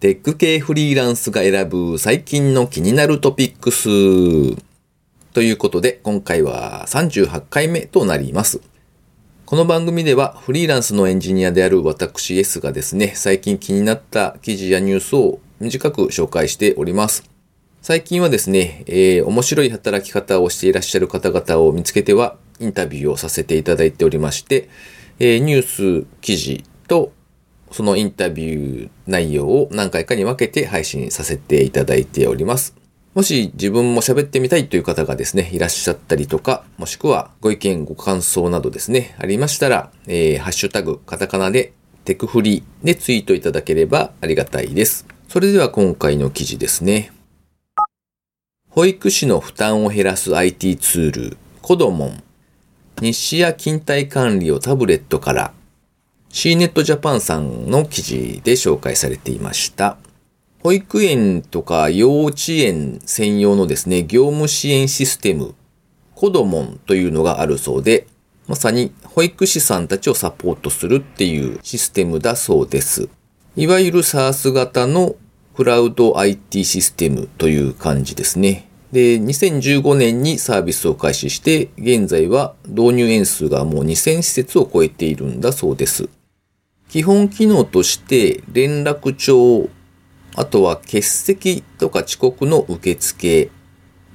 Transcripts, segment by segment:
テック系フリーランスが選ぶ最近の気になるトピックス。ということで、今回は38回目となります。この番組ではフリーランスのエンジニアである私 S がですね、最近気になった記事やニュースを短く紹介しております。最近はですね、えー面白い働き方をしていらっしゃる方々を見つけてはインタビューをさせていただいておりまして、えーニュース記事とそのインタビュー内容を何回かに分けて配信させていただいております。もし自分も喋ってみたいという方がですね、いらっしゃったりとか、もしくはご意見ご感想などですね、ありましたら、えーハッシュタグ、カタカナでテクフリーでツイートいただければありがたいです。それでは今回の記事ですね。保育士の負担を減らす IT ツール、コドモン。日誌や勤怠管理をタブレットから、CNET Japan さんの記事で紹介されていました。保育園とか幼稚園専用のですね、業務支援システム、コドモンというのがあるそうで、まさに保育士さんたちをサポートするっていうシステムだそうです。いわゆる SARS 型のクラウド IT システムという感じですね。で、2015年にサービスを開始して、現在は導入円数がもう2000施設を超えているんだそうです。基本機能として連絡帳、あとは欠席とか遅刻の受付、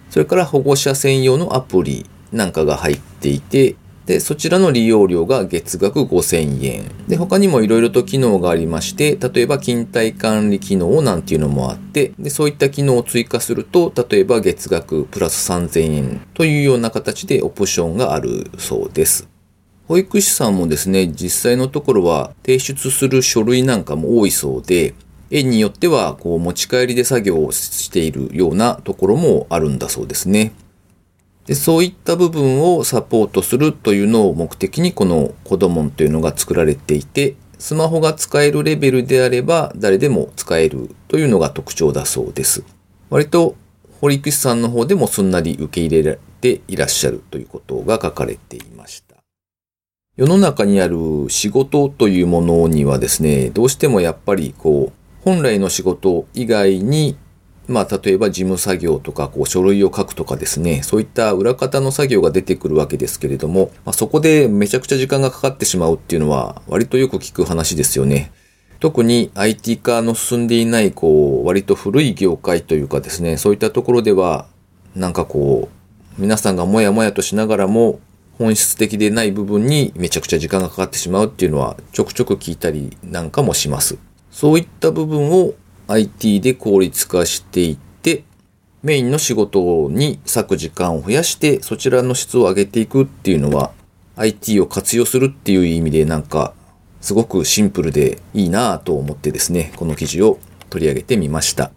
それから保護者専用のアプリなんかが入っていて、で、そちらの利用料が月額5000円。で、他にもいろいろと機能がありまして、例えば勤怠管理機能なんていうのもあって、で、そういった機能を追加すると、例えば月額プラス3000円というような形でオプションがあるそうです。保育士さんもですね、実際のところは提出する書類なんかも多いそうで、園によってはこう持ち帰りで作業をしているようなところもあるんだそうですね。でそういった部分をサポートするというのを目的にこの子供というのが作られていて、スマホが使えるレベルであれば誰でも使えるというのが特徴だそうです。割と保育士さんの方でもすんなり受け入れられていらっしゃるということが書かれていました。世の中にある仕事というものにはですね、どうしてもやっぱりこう、本来の仕事以外に、まあ例えば事務作業とかこう書類を書くとかですね、そういった裏方の作業が出てくるわけですけれども、まあ、そこでめちゃくちゃ時間がかかってしまうっていうのは割とよく聞く話ですよね。特に IT 化の進んでいない、こう、割と古い業界というかですね、そういったところでは、なんかこう、皆さんがもやもやとしながらも、本質的でない部分にめちゃくちゃ時間がかかってしまうっていうのはちょくちょく聞いたりなんかもします。そういった部分を IT で効率化していって、メインの仕事に割く時間を増やして、そちらの質を上げていくっていうのは、IT を活用するっていう意味でなんか、すごくシンプルでいいなぁと思ってですね、この記事を取り上げてみました。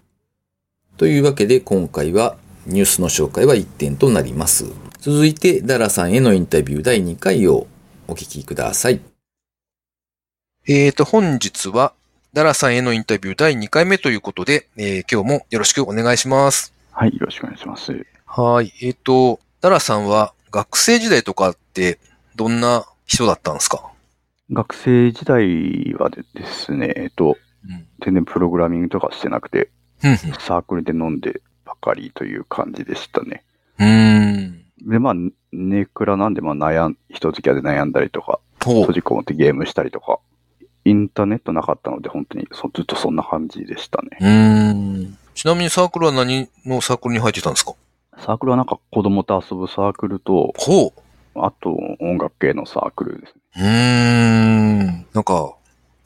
というわけで今回はニュースの紹介は1点となります。続いてダラさんへのインタビュー第2回をお聞きください。えーと、本日は、ダラさんへのインタビュー第2回目ということで、えー今日もよろしくお願いします。はい、よろしくお願いします。はい。えーと、ダラさんは学生時代とかってどんな人だったんですか？学生時代はでですね、えっと、うん。全然プログラミングとかしてなくて、サークルで飲んでばかりという感じでしたね。うーん。で、まあ、ネクラなんで、まあ、悩ん、人付き合いで悩んだりとか、ほう閉。じこもってゲームしたりとか、インターネットなかったので、本当にそずっとそんな感じでしたね。うーん。ちなみにサークルは何のサークルに入ってたんですか？サークルはなんか子供と遊ぶサークルと、ほう。あと音楽系のサークルですね。うーん。なんか、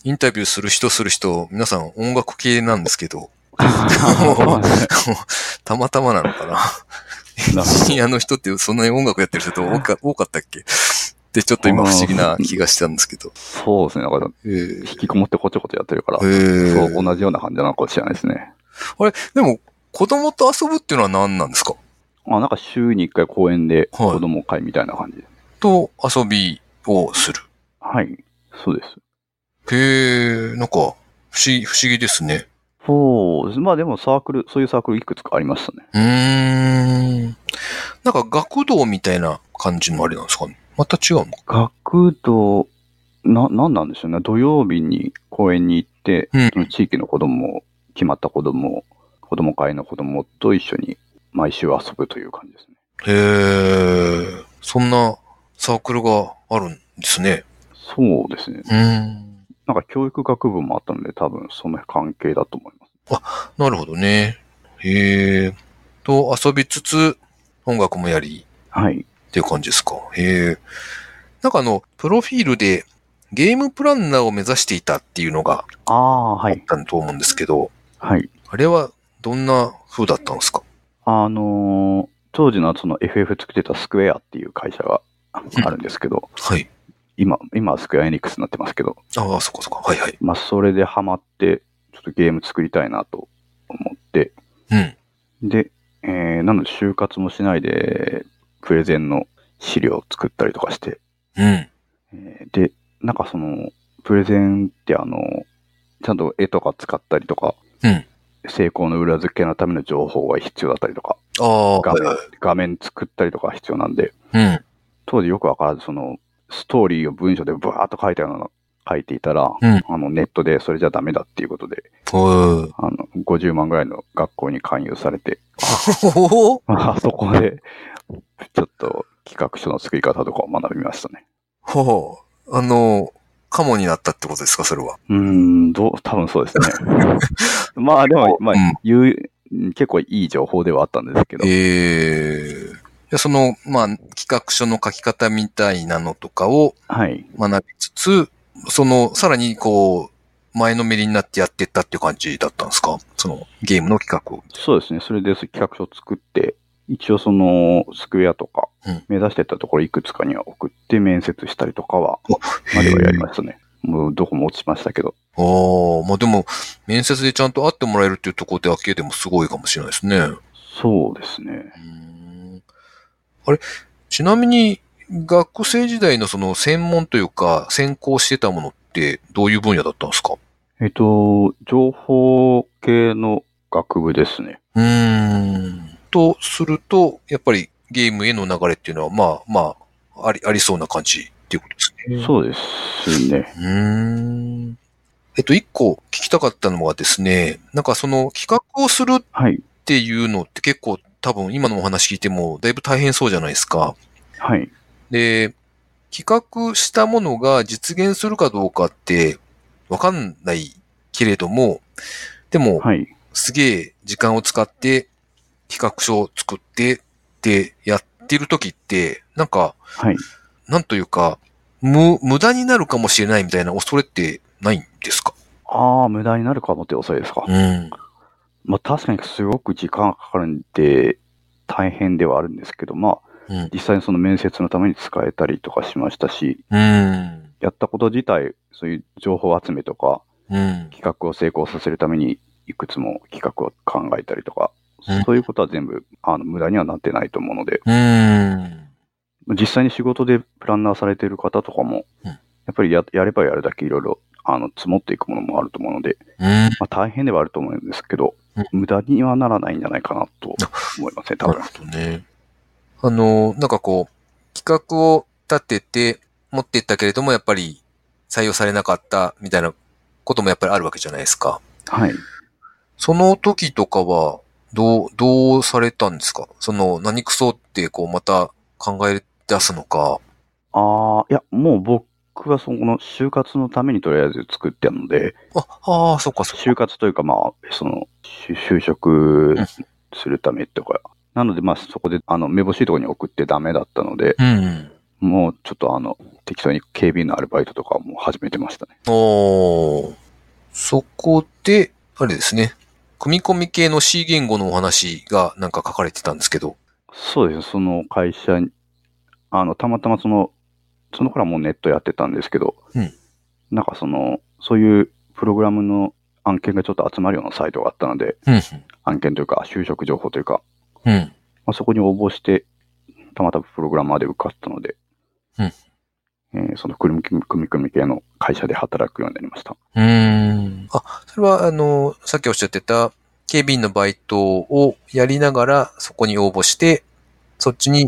インタビューする人する人、皆さん音楽系なんですけど、たまたまなのかな。エンジニアの人ってそんなに音楽やってる人多か多かったっけ？ってちょっと今不思議な気がしたんですけど。そうですね。だから、えー引きこもってこちょこちょやってるから、えーそう、同じような感じなのかもしれないですね。あれ、でも、子供と遊ぶっていうのは何なんですか？あ、なんか週に一回公園ではい子供会みたいな感じで。と遊びをする。はい。そうです。へえ、なんか、不思議、不思議ですね。そうです。まあでもサークル、そういうサークルいくつかありましたね。うーん。なんか学童みたいな感じのあれなんですかね？また違うのか？学童、な、なんなんでしょうね。土曜日に公園に行って、うんその地域の子供決まった子供を、子供会の子供と一緒に毎週遊ぶという感じですね。へえ、そんなサークルがあるんですね。そうですね。うん。なんか教育学部もあったので多分その関係だと思います。なるほどね。へえ。と、遊びつつ、音楽もやり、はい。っていう感じですか。へえ。なんかあの、プロフィールでゲームプランナーを目指していたっていうのがああ、はあっい。たと思うんですけど、はい。あれはどんな風だったんですか？あのー当時のその FF 作ってたスクエアっていう会社があるんですけど、はい。今、今はスクエアエニックスになってますけど、ああ、そっかそっか。はいはい。まあそれでハマって、ちょっとゲーム作りたいなと思って、うん。で、えー、なので就活もしないで、プレゼンの資料を作ったりとかして、うん。えーで、なんかその、プレゼンってあの、ちゃんと絵とか使ったりとか、うん成功の裏付けのための情報が必要だったりとか、ああ、画面はいはい。画面作ったりとか必要なんで、うん。当時よくわからず、その、ストーリーを文章でブワーっと書いてあるの書いていたら、うんあの、ネットでそれじゃダメだっていうことで、あの、50万ぐらいの学校に勧誘されて、あそこで、ちょっと企画書の作り方とかを学びましたね。ほう。あの、カモになったってことですか、それは？うーん、どう、多分そうですね。まあでも、まあうん、言う、結構いい情報ではあったんですけど、ええでその、まあ、企画書の書き方みたいなのとかをはい。学びつつ、その、さらにこう、前のめりになってやってったっていう感じだったんですか？その、ゲームの企画を。そうですね。それで企画書を作って、一応その、スクエアとかうん、目指してたところいくつかには送って面接したりとかは、まではやりましたね。もうどこも落ちましたけど。ああ、まあでも、面接でちゃんと会ってもらえるっていうところだけでもすごいかもしれないですね。うそうですね。ーんあれ、ちなみに、学生時代のその専門というか、専攻してたものってどういう分野だったんですか？えっと、情報系の学部ですね。うーん。とすると、やっぱりゲームへの流れっていうのは、まあまあ、あり、ありそうな感じっていうことですね。そうですね。うーん。えっと、一個聞きたかったのはですね、なんかその企画をするはい。っていうのって結構多分今のお話聞いてもだいぶ大変そうじゃないですか。はい。で、企画したものが実現するかどうかってわかんないけれども、でも、はい。すげえ時間を使って企画書を作ってってやってる時って、なんか、はい。なんというか、無、無駄になるかもしれないみたいな恐れってないんですか？ああ、無駄になるかもって遅いですか。うん。まあ確かにすごく時間がかかるんで、大変ではあるんですけど、まあ、うん。実際にその面接のために使えたりとかしましたし、うん。やったこと自体、そういう情報集めとか、うん。企画を成功させるために、いくつも企画を考えたりとか、うんそういうことは全部、あの、無駄にはなってないと思うので、うん。実際に仕事でプランナーされている方とかも、うんやっぱりややればやるだけいろいろ、あの、積もっていくものもあると思うので、うん。まあ大変ではあると思うんですけど、うん無駄にはならないんじゃないかなと思いますね、多分なる。ほどね。あの、なんかこう、企画を立てて持っていったけれども、やっぱり採用されなかったみたいなこともやっぱりあるわけじゃないですか。はい。その時とかは、どう、どうされたんですか？その、何クソってこう、また考え出すのか。ああ、いや、もう僕はその就活のためにとりあえず作ってるので、あ、ああ、そっかそっか。就活というかまあ、その、就就職するためとか、なのでまあそこで、あの、めぼしいところに送ってダメだったので、うん。もうちょっとあの、適当に警備員のアルバイトとかも始めてましたね。おーそこで、あれですね。組み込み系の C 言語のお話がなんか書かれてたんですけど。そうです。その会社に、あの、たまたまその、その頃はもうネットやってたんですけど、うんなんかその、そういうプログラムの案件がちょっと集まるようなサイトがあったので、うん。案件というか、就職情報というか、うん。まあ、そこに応募して、たまたまプログラマーで受かったので、うんえーその組み組み組み系の会社で働くようになりました。うーん。あ、それは、あの、さっきおっしゃってた、警備員のバイトをやりながら、そこに応募して、そっちに。移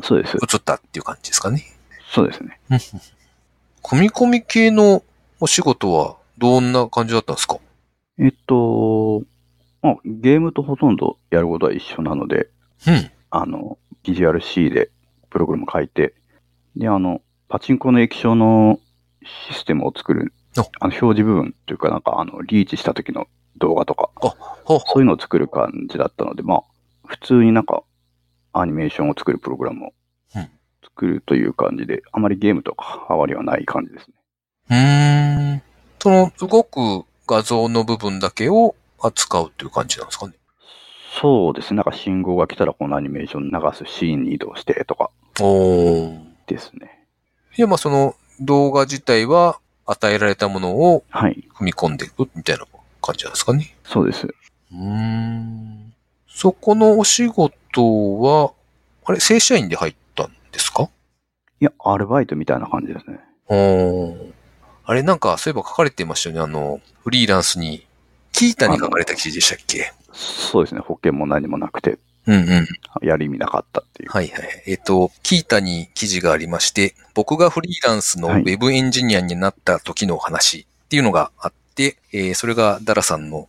ったっていう感じですかね。そうですね。組み込み系のお仕事は、どんな感じだったんですか？えっと、まあ、ゲームとほとんどやることは一緒なので、うん。あの、ビジュアル C でプログラム書いて、で、あの、パチンコの液晶のシステムを作る、ああの、表示部分というか、なんか、あの、リーチした時の動画とか、ほうほそういうのを作る感じだったので、まあ、普通になんか、アニメーションを作るプログラムをうん作るという感じで、あまりゲームとか関わりはない感じですね。うーん。その動く画像の部分だけを扱うっていう感じなんですかね。そうですね。なんか信号が来たらこのアニメーション流すシーンに移動してとかおー。ですね。いや、まあその動画自体は与えられたものをはい。踏み込んでいくみたいな感じなんですかね。そうです。うーん。そこのお仕事は、あれ、正社員で入っですか？いや、アルバイトみたいな感じですね。おー。あれ、なんか、そういえば書かれてましたよね。あの、フリーランスに、キータに書かれた記事でしたっけ？そうですね。保険も何もなくて、うんうん。やる意味なかったっていう。はいはい。えっ、と、キータに記事がありまして、僕がフリーランスのウはいェブエンジニアになった時の話っていうのがあって、えーそれがダラさんの、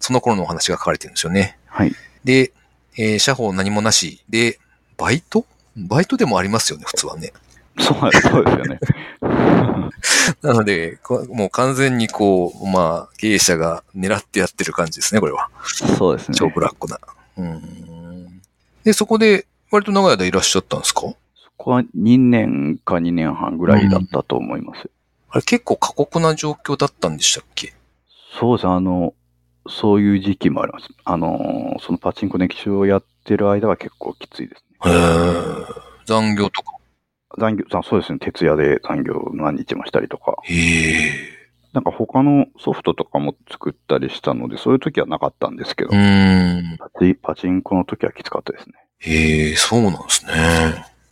その頃のお話が書かれてるんですよね。はい。で、えー、社保何もなしで、バイト？バイトでもありますよね、普通はね。そうそうですよね。なので、こもう完全にこう、まあ、経営者が狙ってやってる感じですね、これは。そうですね。超ブラックな。うん。で、そこで、割と長い間いらっしゃったんですか？そこは2年か2年半ぐらいだったと思います。あれ結構過酷な状況だったんでしたっけ？そうですね。あの、そういう時期もあります。あの、そのパチンコの液晶をやってる間は結構きついですね。残業とか。残業、あそうですね。徹夜で残業何日もしたりとか。へえ。なんか他のソフトとかも作ったりしたので、そういう時はなかったんですけどう、ーん。パチパチンコの時はきつかったですね。へえ、そうなんですね。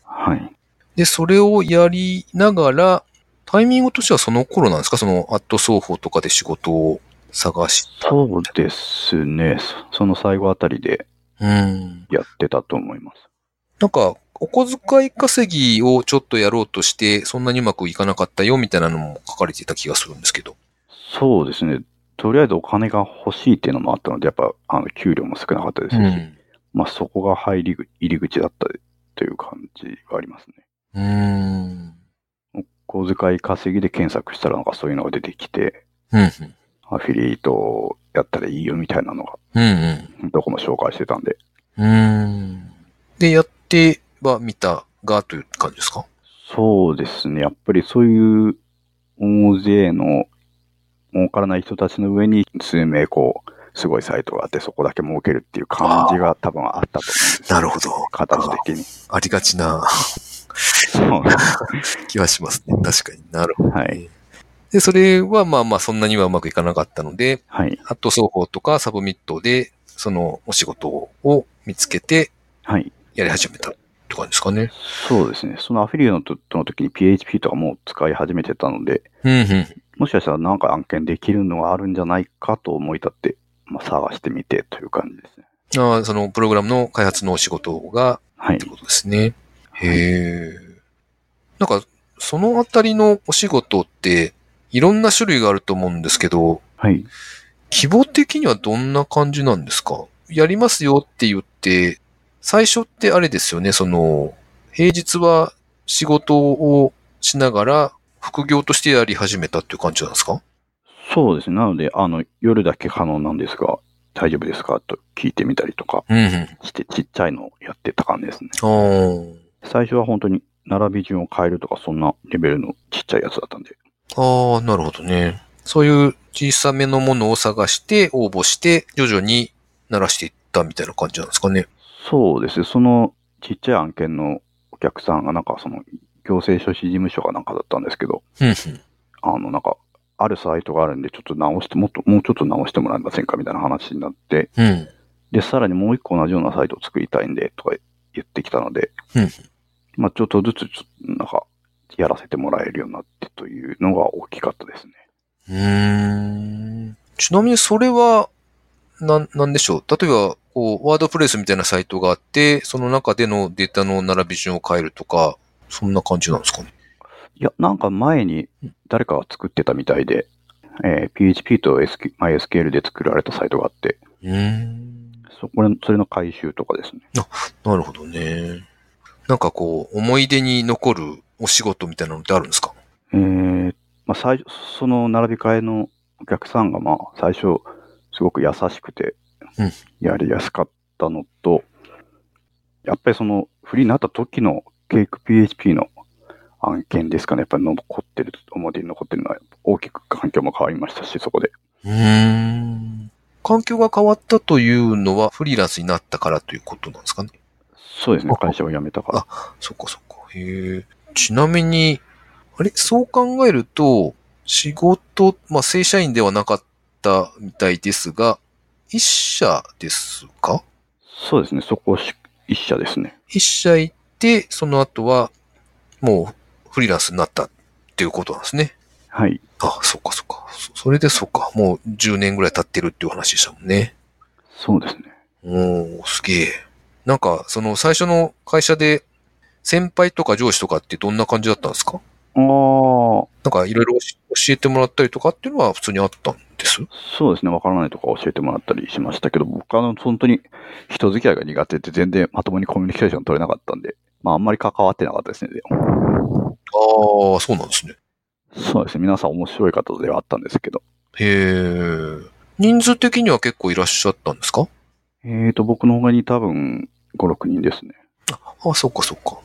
はい。で、それをやりながら、タイミングとしてはその頃なんですか？そのアット双方とかで仕事を探した。そうですね。そその最後あたりでうん。やってたと思います。なんか、お小遣い稼ぎをちょっとやろうとして、そんなにうまくいかなかったよみたいなのも書かれていた気がするんですけど。そうですね。とりあえずお金が欲しいっていうのもあったので、やっぱ、あの、給料も少なかったですし、うん。まあそこが入り口、入り口だったという感じがありますね。うーん。お小遣い稼ぎで検索したらなんかそういうのが出てきて、うん。アフィリエイトやったらいいよみたいなのが、うん。うん。どこも紹介してたんで、うーん。で、やってはみたがという感じですか？そうですね。やっぱりそういう大勢の儲からない人たちの上に数名こう、すごいサイトがあってそこだけ儲けるっていう感じが多分あったと思うんですよなるほど。形的に。ありがちな気はしますね。確かになるほど、ね。はい。で、それはまあまあそんなにはうまくいかなかったので、はい。ハット双方とかサブミットで、そのお仕事を見つけてはい。やり始めたって感じですかね。そうですね。そのアフィリエイトの時に PHP とかもう使い始めてたので、うんうん。もしかしたらなんか案件できるのがあるんじゃないかと思い立って、まあ、探してみてという感じですね。ああ、そのプログラムの開発のお仕事がはいって。ことですね。へえ。なんか、そのあたりのお仕事って、いろんな種類があると思うんですけど、はい。規模的にはどんな感じなんですか？やりますよって言って、最初ってあれですよね、その、平日は仕事をしながら副業としてやり始めたっていう感じなんですか？そうですね。なので、あの、夜だけ可能なんですが、大丈夫ですか？と聞いてみたりとかうんうん。して、ちっちゃいのをやってた感じですね。最初は本当に並び順を変えるとか、そんなレベルのちっちゃいやつだったんで。あー、なるほどね。そういう小さめのものを探して応募して徐々に鳴らしていったみたいな感じなんですかね。そうですね。そのちっちゃい案件のお客さんがなんかその行政書士事務所がなんかだったんですけど。あのなんか、あるサイトがあるんで、ちょっと直して、もっと、もうちょっと直してもらえませんかみたいな話になって、うん。で、さらにもう一個同じようなサイトを作りたいんで、とか言ってきたので、うんまあちょっとずつ、ちょなんか、やらせてもらえるようになってというのが大きかったですね。うーん。ちなみにそれは、なん、なんでしょう？例えば、こう、ワードプレスみたいなサイトがあって、その中でのデータの並び順を変えるとか、そんな感じなんですかね？いや、なんか前に誰かが作ってたみたいで、えー PHP と SQ MySQL で作られたサイトがあって、うーん。これ、それの回収とかですね。なるほどね。なんかこう、思い出に残るお仕事みたいなのってあるんですか？えー、まあ最初、その並び替えのお客さんがまあ最初、すごく優しくてうん、やりやすかったのと、やっぱりそのフリーになった時のケイク PHP の案件ですかね、やっぱり残ってる、思い出に残ってるのは大きく環境も変わりましたし、そこで。うーん。環境が変わったというのはフリーランスになったからということなんですかねそうですねあ、会社を辞めたから。そっかそっか。へえ。ちなみに、あれ？そう考えると、仕事、まあ正社員ではなかったみたいですが、一社ですか？そうですね、そこし一社ですね。一社行って、その後は、もうフリーランスになったっていうことなんですね。はい。あ、そっかそっか。そそれでそっか。もう10年ぐらい経ってるっていう話でしたもんね。そうですね。おー、すげえ。なんか、その最初の会社で、先輩とか上司とかってどんな感じだったんですか？ああ、なんかいろいろ教えてもらったりとかっていうのは普通にあったん？です？そうですね、わからないとか教えてもらったりしましたけど、僕はあの本当に人付き合いが苦手で全然まともにコミュニケーション取れなかったんで、まああんまり関わってなかったですね。でもああ、そうなんですね。そうですね、皆さん面白い方ではあったんですけど、へえ。人数的には結構いらっしゃったんですか？えーと、僕の他に多分5、6人ですね。ああ、そっかそっか。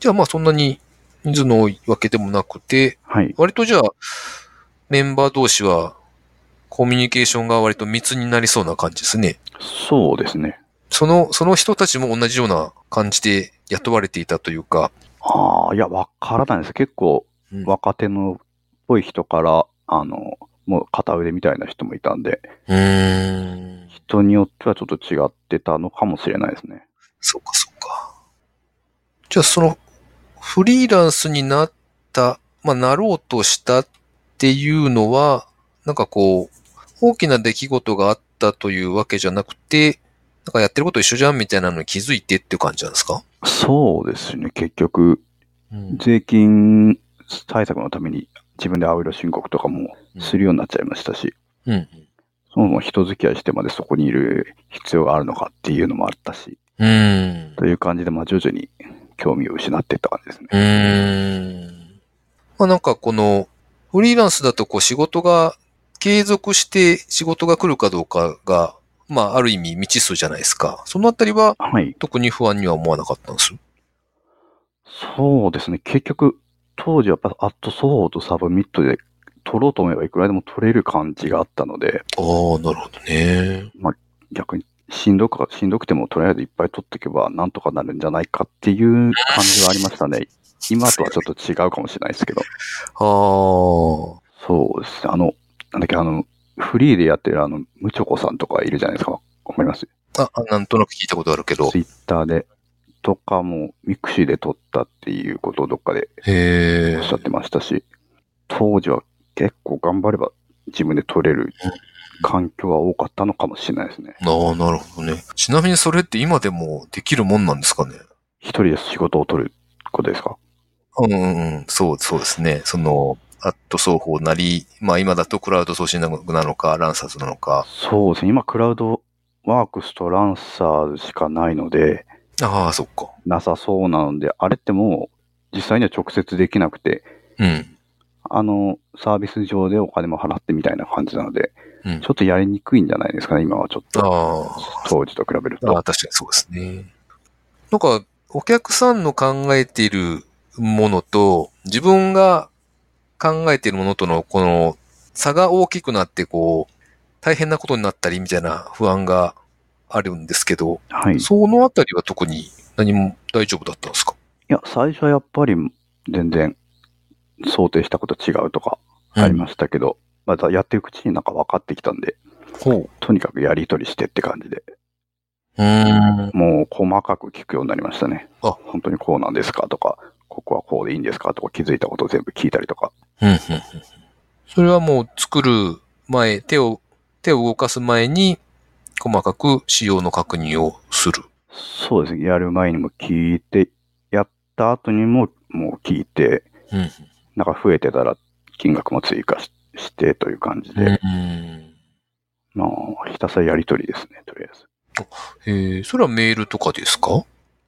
じゃあまあそんなに人数の多いわけでもなくて、はい。割とじゃあメンバー同士はコミュニケーションが割と密になりそうな感じですね。そうですね。その、その人たちも同じような感じで雇われていたというか。ああ、いや、わからないです。結構うん若手のっぽい人から、あの、もう片腕みたいな人もいたんで、うーん。人によってはちょっと違ってたのかもしれないですね。そっかそっか。じゃあそのフリーランスになった、まあなろうとしたっていうのは、なんかこう、大きな出来事があったというわけじゃなくて、なんかやってること一緒じゃんみたいなのに気づいてっていう感じなんですか？そうですね、結局、うん。税金対策のために自分で青色申告とかもするようになっちゃいましたし、うん。そもそも人付き合いしてまでそこにいる必要があるのかっていうのもあったし、うん。という感じで、まあ徐々に興味を失っていった感じですね。うーん。まあなんかこの、フリーランスだとこう仕事が継続して仕事が来るかどうかが、まあある意味未知数じゃないですか。そのあたりははい。特に不安には思わなかったんです？そうですね、結局、当時はやっぱアットソーとサブミットで取ろうと思えばいくらでも取れる感じがあったので、ああ、なるほどね。逆にしんどく、しんどくてもとりあえずいっぱい取っておけばなんとかなるんじゃないかっていう感じはありましたね。今とはちょっと違うかもしれないですけど。ああ。そうですね。あの、なんだっけ、あの、フリーでやってるあの、ムチョコさんとかいるじゃないですか。わかります？あ、あなんとなく聞いたことあるけど。ツイッターで、とかも、 mixi で取ったっていうことをどっかでおっしゃってましたし、当時は結構頑張れば自分で取れる環境は多かったのかもしれないですね。ああ、なるほどね。ちなみにそれって今でもできるもんなんですかね？一人で仕事を取ることですか？うんうんうん。そう、そうですね。その、アット双方なり、まあ今だとクラウド送信なのか、ランサーズなのか。そうですね。今、クラウドワークスとランサーズしかないので、ああ、そっか。なさそうなので、あれってもう実際には直接できなくて、うん。あの、サービス上でお金も払ってみたいな感じなので、うんちょっとやりにくいんじゃないですかね、今はちょっと。あ当時と比べるあ、あと。あ確かにそうですね。なんか、お客さんの考えているものと、自分が考えているものとの、この、差が大きくなって、こう、大変なことになったりみたいな不安があるんですけど、はい。いそのあたりは特に何も大丈夫だったんですか？や、最初はやっぱり全然想定したこと違うとかありましたけど、またやっていくうちになんか分かってきたんで、ほう。とにかくやり取りしてって感じで、うーん。もう細かく聞くようになりましたね。あ本当にこうなんですかとか、ここはこうでいいんですかとか気づいたことを全部聞いたりとか。それはもう作る前、手を、手を動かす前に、細かく仕様の確認をする。そうですね。やる前にも聞いて、やった後にももう聞いて、うん。なんか増えてたら金額も追加ししてという感じで、うんまあ、ひたすらやり取りですね、とりあえず。えー、それはメールとかですか？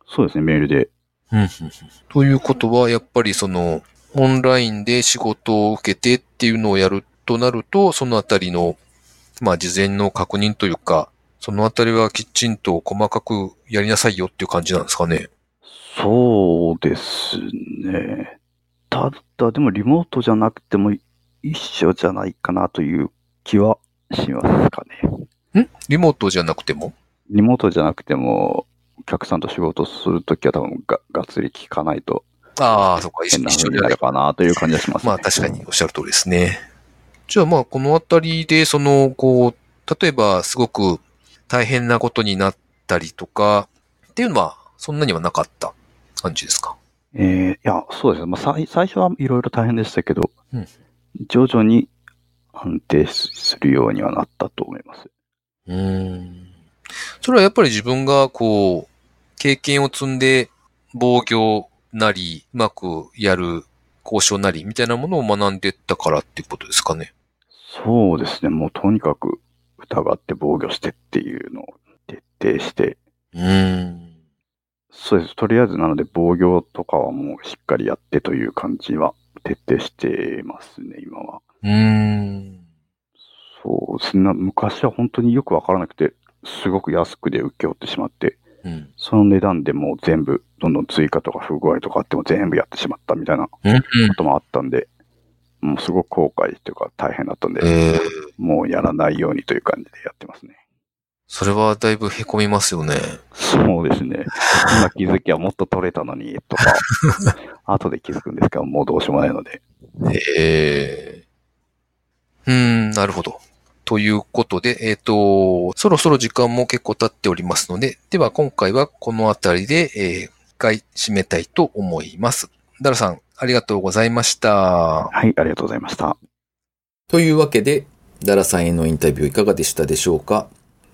そうですね、メールで。うん。ということは、やっぱりその、オンラインで仕事を受けてっていうのをやるとなると、そのあたりの、まあ、事前の確認というか、そのあたりはきちんと細かくやりなさいよっていう感じなんですかね。そうですね。ただ、でもリモートじゃなくても一緒じゃないかなという気はしますかね。ん？リモートじゃなくても？リモートじゃなくても、お客さんと仕事するときは多分ががっつり聞かないとああ、そっか、一緒じゃない風になる。かなという感じがします、ね。まあ確かにおっしゃる通りですね。じゃあまあこのあたりで、その、こう、例えばすごく大変なことになったりとか、っていうのはそんなにはなかった感じですか？えーいや、そうですね。まあ、最最初はいろいろ大変でしたけど、うん徐々に安定するようにはなったと思います。うーん。それはやっぱり自分がこう、経験を積んで防御なり、うまくやる交渉なりみたいなものを学んでったからっていうことですかね。そうですね。もうとにかく疑って防御してっていうのを徹底して、うーん。そうです。とりあえずなので防御とかはもうしっかりやってという感じは徹底してますね、今は。うーん。そうですね。昔は本当によくわからなくて、すごく安くで請け負ってしまって、うん。その値段でもう全部、どんどん追加とか不具合とかあっても全部やってしまったみたいなこうん。ともあったんで、もうすごく後悔というか大変だったんで、えー、もうやらないようにという感じでやってますね。それはだいぶ凹みますよね。そうですね。今気づきはもっと取れたのに、とか、後で気づくんですけど、もうどうしようもないので。ええうーん、なるほど。ということで、えっ、と、そろそろ時間も結構経っておりますので、では今回はこのあたりで、えー、一回締めたいと思います。ダラさん、ありがとうございました。はい、ありがとうございました。というわけで、ダラさんへのインタビューいかがでしたでしょうか？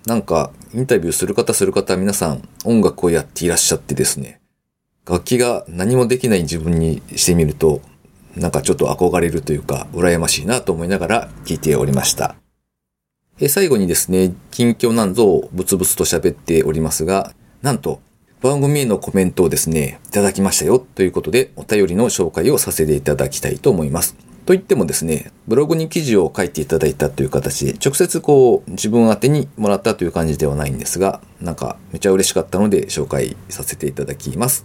なんか、インタビューする方する方皆さん音楽をやっていらっしゃってですね、楽器が何もできない自分にしてみると、なんかちょっと憧れるというか、羨ましいなと思いながら聞いておりました。え最後にですね、近況なんぞをブツブツと喋っておりますが、なんと、番組へのコメントをですね、いただきましたよということで、お便りの紹介をさせていただきたいと思います。と言ってもですね、ブログに記事を書いていただいたという形で、直接こう、自分宛てにもらったという感じではないんですが、なんか、めちゃ嬉しかったので紹介させていただきます。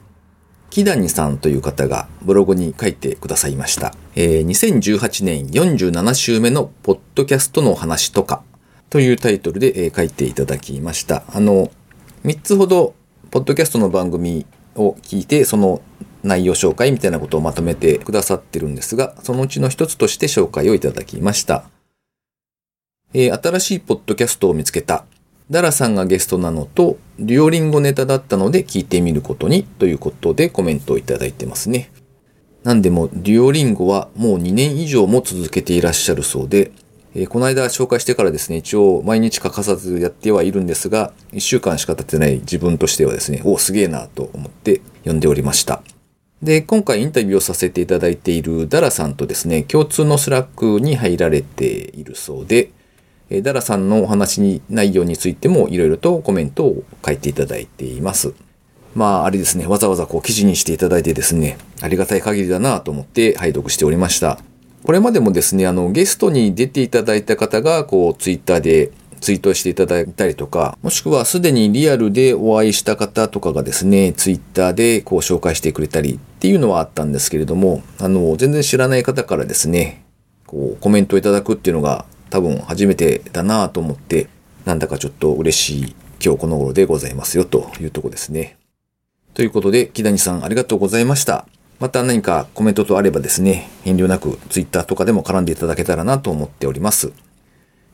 木谷さんという方がブログに書いてくださいました。えー2018年47週目のポッドキャストの話とかというタイトルで、えー書いていただきました。あの、3つほどポッドキャストの番組を聞いて、その内容紹介みたいなことをまとめてくださってるんですが、そのうちの一つとして紹介をいただきました。えー新しいポッドキャストを見つけた。ダラさんがゲストなのと、デュオリンゴネタだったので聞いてみることにということでコメントをいただいてますね。なんでも、デュオリンゴはもう2年以上も続けていらっしゃるそうで、えーこの間紹介してからですね、一応毎日欠かさずやってはいるんですが、1週間しか経ってない自分としてはですね、おおすげえなと思って読んでおりました。で、今回インタビューをさせていただいているダラさんとですね、共通の Slack に入られているそうで、えーダラさんのお話に内容についてもいろいろとコメントを書いていただいています。まあ、あれですね、わざわざこう記事にしていただいてですね、ありがたい限りだなと思って拝読しておりました。これまでもですね、あの、ゲストに出ていただいた方が、こう、ツイッターでツイートしていただいたりとか、もしくはすでにリアルでお会いした方とかがですね、ツイッターでこう紹介してくれたりっていうのはあったんですけれども、あの、全然知らない方からですね、こう、コメントをいただくっていうのが多分初めてだなと思って、なんだかちょっと嬉しい今日この頃でございますよというとこですね。ということで、木谷さんありがとうございました。また何かコメントとあればですね、遠慮なくツイッターとかでも絡んでいただけたらなと思っております。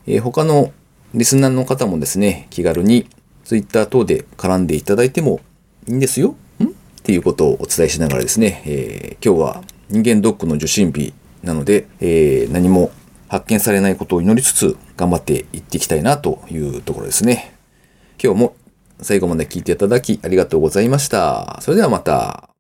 えー他のリスナーの方もですね、気軽にツイッター等で絡んでいただいてもいいんですよん？っていうことをお伝えしながらですね、えー今日は人間ドックの受診日なので、えー何も発見されないことを祈りつつ頑張っていっていきたいなというところですね。今日も最後まで聞いていただきありがとうございました。それではまた。